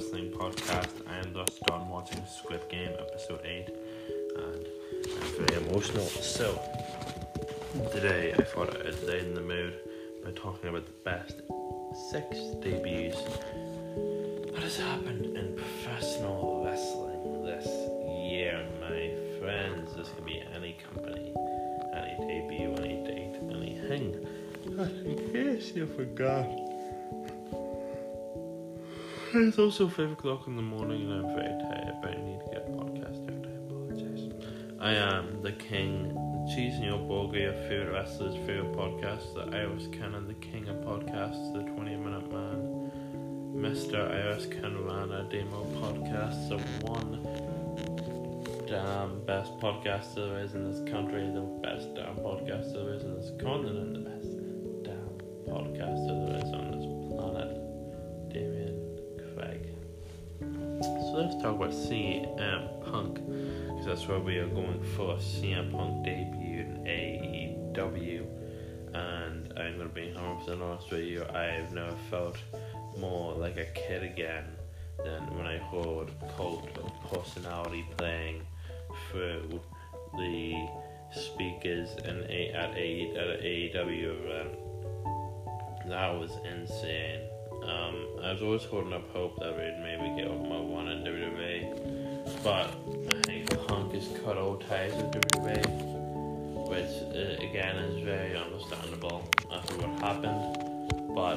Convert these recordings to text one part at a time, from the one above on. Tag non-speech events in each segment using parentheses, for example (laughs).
Wrestling Podcast. I am just done watching Squid Game episode 8 and I'm very emotional. So, today I thought I'd lighten the mood by talking about the best six debuts that has happened in professional wrestling this year, my friends. This can be any company, any debut, any date, anything. (laughs) In case you forgot. It's also 5 o'clock in the morning and I'm very tired, but I need to get a podcast out. I apologize. I am the king, the cheese in your your favorite wrestler's favorite podcast, the Iris Cannon, the king of podcasts, the 20 minute man, Mr. Iris Canrana Demo podcast, the one damn best podcast there is in this country, the best damn podcast there is in this continent, the best damn podcast there is talk about CM Punk, because that's where we are going first. CM Punk debuted in AEW, and I'm to be 100% honest with you, I've never felt more like a kid again than when I heard Cult of Personality playing through the speakers in a, at, a, at an AEW event. That was insane. Um, I was always holding up hope that we'd maybe get my one in WWE, but I think Punk has cut all ties with WWE, which uh, again is very understandable after what happened. But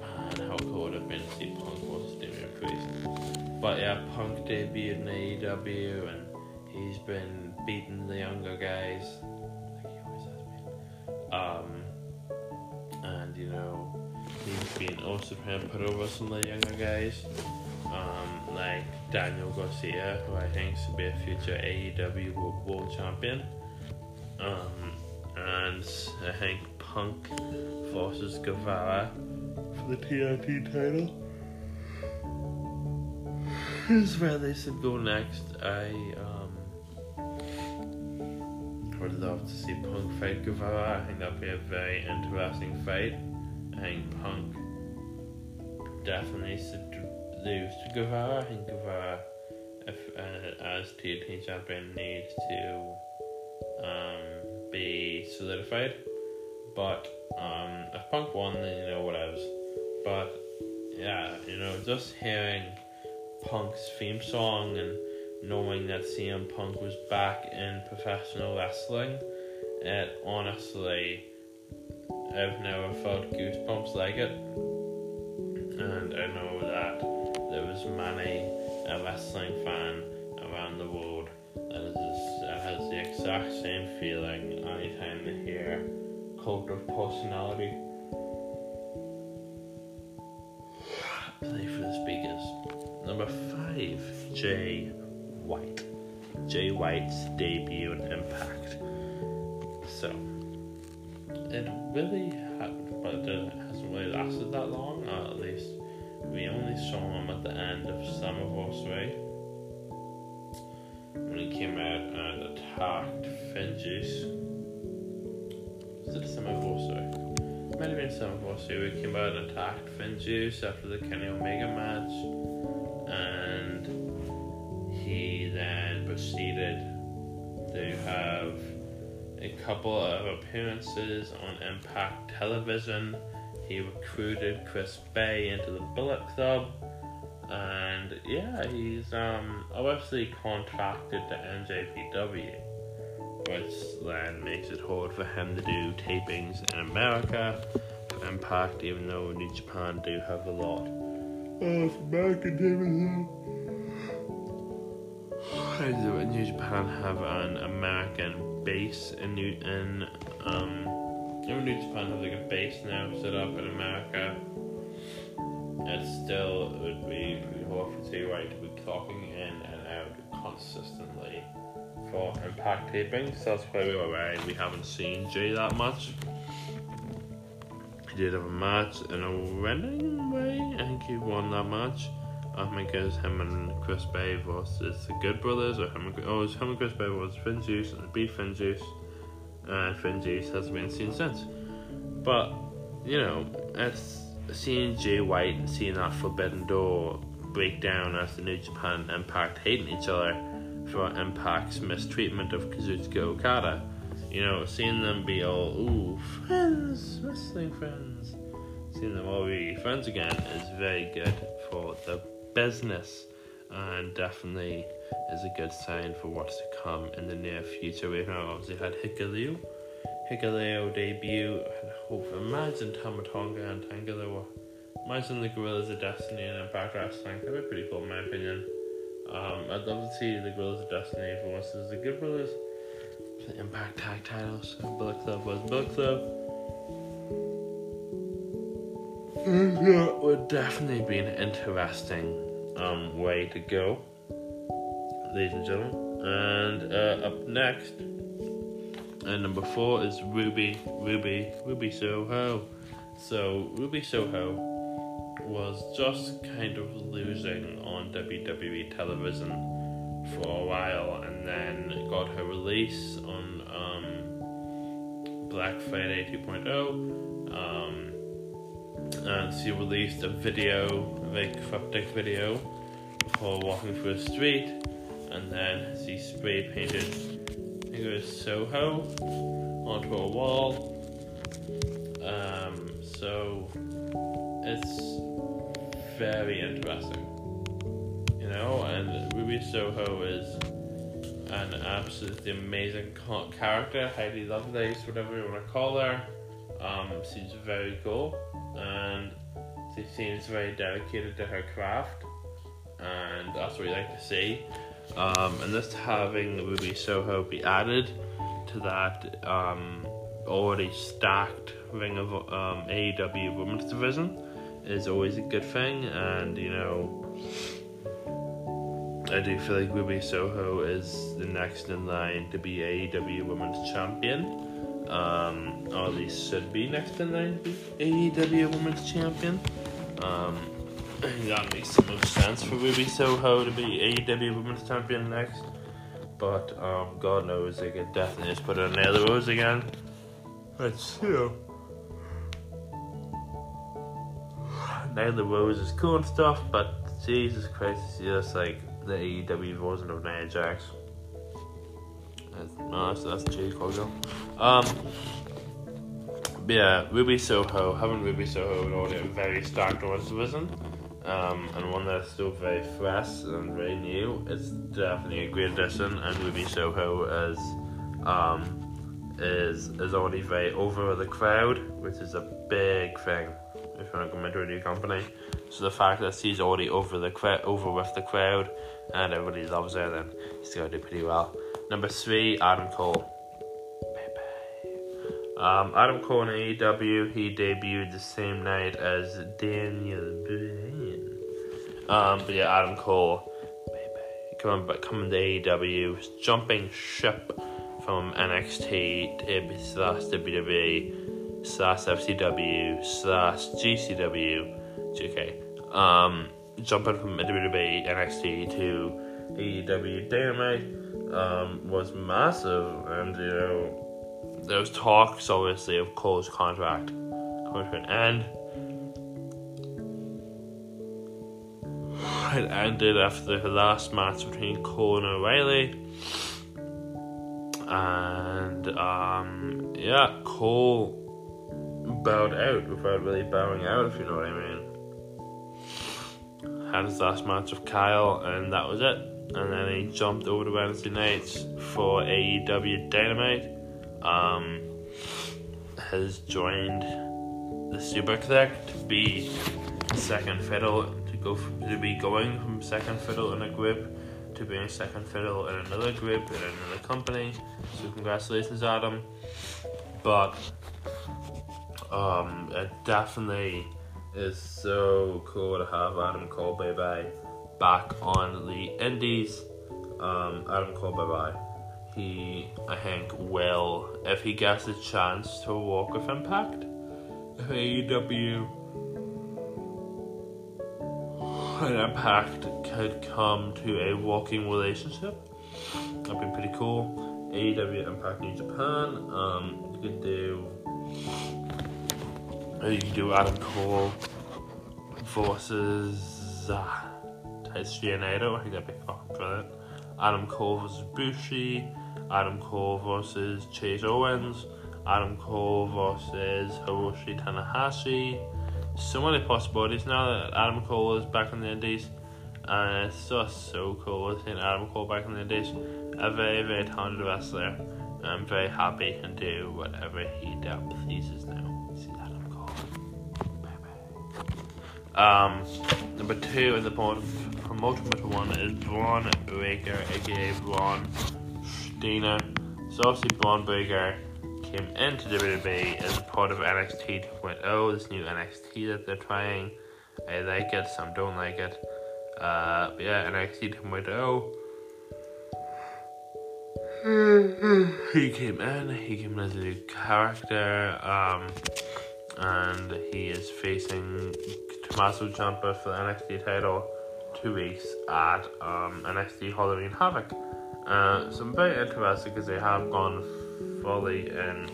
man, how cool would it have been to see Punk versus Damian Priest? But yeah, Punk debuted in AEW and he's been beating the younger guys, like he always has been. Um, and you know been also to put over some of the younger guys, um, like Daniel Garcia, who I think should be a future AEW World, Champion. Um, and I think Punk versus Guevara for the TNT title. Is where they should go next. I um, would love to see Punk fight Guevara. I think that'd be a very interesting fight. I think Punk definitely to Guevara. I think Guevara, if uh, as TNT champion, needs to um, be solidified. But um, if Punk won, then you know what else. But yeah, you know, just hearing Punk's theme song and knowing that CM Punk was back in professional wrestling, it honestly I've never felt goosebumps like it. And I know that there was many a wrestling fan around the world that, is that has the exact same feeling anytime they hear Cult of Personality. Play for the speakers. Number five, Jay White. Jay White's debut in Impact. So, it really happened, but really lasted that long. Uh, at least we only saw him at the end of Slammiversary when he came out and attacked Finjuice. Was it Slammiversary? Might have been Slammiversary. We came out and attacked Finjuice after the Kenny Omega match, and he then proceeded to have a couple of appearances on Impact Television. He recruited Chris Bey into the Bullet Club, and yeah, he's um obviously contracted to NJPW, which then makes it hard for him to do tapings in America for Impact, even though New Japan do have a lot of American tapings. New Japan have an American base in New in um know New Japan have like a base now set up in America. It still would be pretty hard for T White to be clocking in and out consistently for impact taping, so that's why we haven't seen Jay that much. He did have a match in a winning way. I think he won that match. I think it was him and Chris Bey versus the Good Brothers, or him and, oh, it's him and Chris Bey versus Finn Juice, and beat Finn Juice, Uh, and Finn Juice hasn't been seen since. But, you know, it's seeing Jay White and seeing that Forbidden Door break down as the New Japan Impact hating each other for Impact's mistreatment of Kazuchika Okada. You know, seeing them be all, ooh, friends, wrestling friends, seeing them all be friends again is very good for the business and definitely is a good sign for what's to come in the near future. We know obviously had Hikaleo, Hikuleo debut, and hope, imagine Tama Tonga and Tangaloa. Imagine the Guerrillas of Destiny and Impact Wrestling. That'd be pretty cool, in my opinion. Um, I'd love to see the Guerrillas of Destiny for once as the good brothers. The Impact Tag titles. Bullet Club was Bullet Club. That would definitely be an interesting um, way to go, ladies and gentlemen. And uh, up next, and number four is Ruby, Ruby, Ruby Soho. So Ruby Soho was just kind of losing on WWE television for a while, and then got her release on um, Black Friday 2.0. Um, and she released a video, a very cryptic video, for walking through a street, and then she spray painted, I think it was Soho, onto a wall. Um, so it's very interesting, you know, and Ruby Soho is an absolutely amazing character, Heidi Lovelace, whatever you want to call her. Um, she's very cool and she seems very dedicated to her craft, and that's what we like to see. Um, and just having Ruby Soho be added to that um, already stacked Ring of um, AEW Women's Division is always a good thing, and you know. I do feel like Ruby Soho is the next in line to be AEW Women's Champion um, least should be next in line to AEW Women's Champion. Um, (clears throat) that makes the most sense for Ruby Soho to be AEW Women's Champion next. But um, God knows they could definitely just put her on Nyla Rose again. That's you Nyla Rose is cool and stuff, but Jesus Christ, it's just like the AEW version of Nia Jax. No, that's, that's Jade Cargill. Um, yeah, Ruby Soho, having Ruby Soho in order very North Division, um, and one that's still very fresh and very new. It's definitely a great addition, and Ruby Soho is um, is is already very over the crowd, which is a big thing if you want to come into a new company. So the fact that she's already over the crowd, over with the crowd, and everybody loves her, then she's gonna do pretty well. Number three, Adam Cole. Um, Adam Cole in AEW, he debuted the same night as Daniel Bryan. Um, but yeah, Adam Cole. Coming coming to AEW, jumping ship from NXT to slash WWE slash FCW slash GCW, JK. Um, jumping from WWE NXT to AEW Dynamite um, was massive, and you know, there was talks obviously of Cole's contract coming to an end. (sighs) It ended after the last match between Cole and O'Reilly. And um, yeah, Cole bowed out without really bowing out, if you know what I mean. Had his last match with Kyle, and that was it and then he jumped over to Wednesday nights for AEW Dynamite. Um, has joined the Super Kliq to be second fiddle to go to be going from second fiddle in a group to being second fiddle in another group in another company. So congratulations, Adam. But um, it definitely is so cool to have Adam Cole bye bye back on the Indies. Um, Adam Cole, bye bye. He, I think, will, if he gets a chance to walk with Impact, if AEW and Impact could come to a walking relationship, that'd be pretty cool. AEW Impact New Japan, um, you could do, you could do Adam Cole versus. Uh, Tetsuya Naito. I think that'd be fucking brilliant. Adam Cole versus Bushi. Adam Cole versus Chase Owens. Adam Cole versus Hiroshi Tanahashi. So many possibilities now that Adam Cole is back in the Indies. And it's just so cool seeing Adam Cole back in the Indies. A very, very talented wrestler. I'm very happy he can do whatever he pleases now. See Adam Cole. Bye-bye. Um, number two in the penultimate one is Bron Breakker, aka Braun Strowman. So obviously Bron Breakker came into WWE as part of NXT 2.0, this new NXT that they're trying. I like it, some don't like it. Uh, yeah, NXT 2.0. (sighs) he came in, he came in as a new character, um, and he is facing Tommaso Ciampa for the NXT title two weeks at um, NXT Halloween Havoc. Uh, so I'm very interested because they have gone fully in.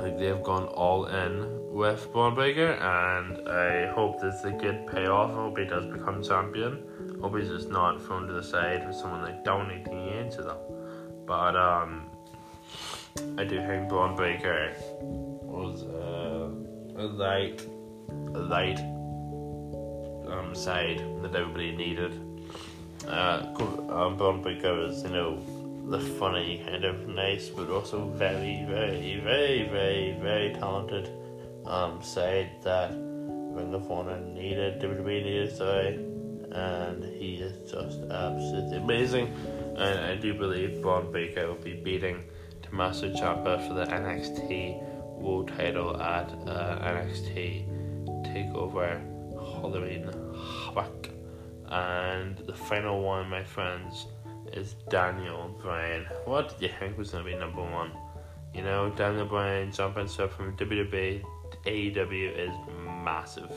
Like they've gone all in with Bron Breakker, and I hope this is a good payoff. I hope he does become champion. I hope he's just not thrown to the side with someone like dominating into them. But um, I do think Bron Breakker was uh, a light, a light um, side that everybody needed. Uh, um, Bron Breakker is, you know, the funny kind of nice, but also very, very, very, very, very talented um, side that Ring of Honor needed, WWE needed, sorry, and he is just absolutely amazing. And I do believe Bron Breakker will be beating Tommaso Ciampa for the NXT World Title at uh, NXT Takeover Halloween Havoc. And the final one, my friends is Daniel Bryan. What did you think was going to be number one? You know, Daniel Bryan jumping stuff from WWE, AEW is massive.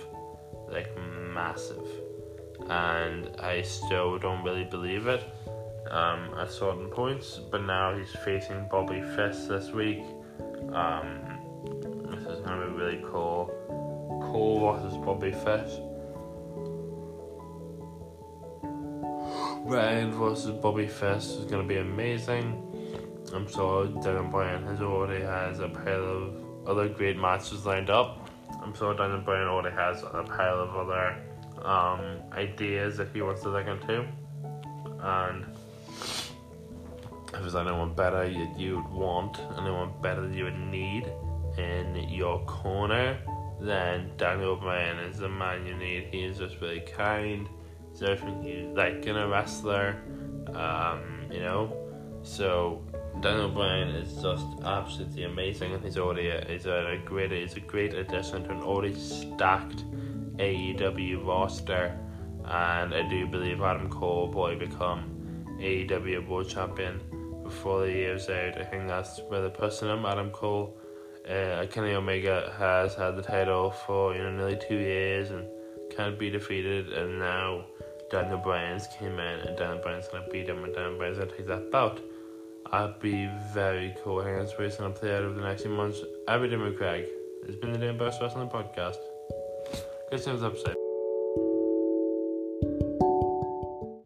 Like, massive. And I still don't really believe it um, at certain points, but now he's facing Bobby Fish this week. Um, this is going to be really cool. Cole versus Bobby Fish. Bryan versus Bobby Fish is going to be amazing. I'm sure Daniel Bryan has already has a pile of other great matches lined up. I'm sure Daniel Bryan already has a pile of other um, ideas that he wants to look into. And if there's anyone better you would want, anyone better you would need in your corner, then Daniel Bryan is the man you need. He is just really kind everything you like in a wrestler, um, you know. So Daniel Bryan is just absolutely amazing, and he's already a, he's a, a great he's a great addition to an already stacked AEW roster, and I do believe Adam Cole will become AEW World Champion before the year's out. I think that's where they're pushing him. Adam Cole, uh, Kenny Omega has had the title for you know nearly two years and can't be defeated, and now Daniel Bryan's came in and Daniel Bryan's gonna beat him and Daniel Bryan's gonna take that bout. I'd be very cool. I think that's where he's gonna play out over the next few months. I've been Craig. It's been the Dan Burst Wrestling Podcast. Good times episode.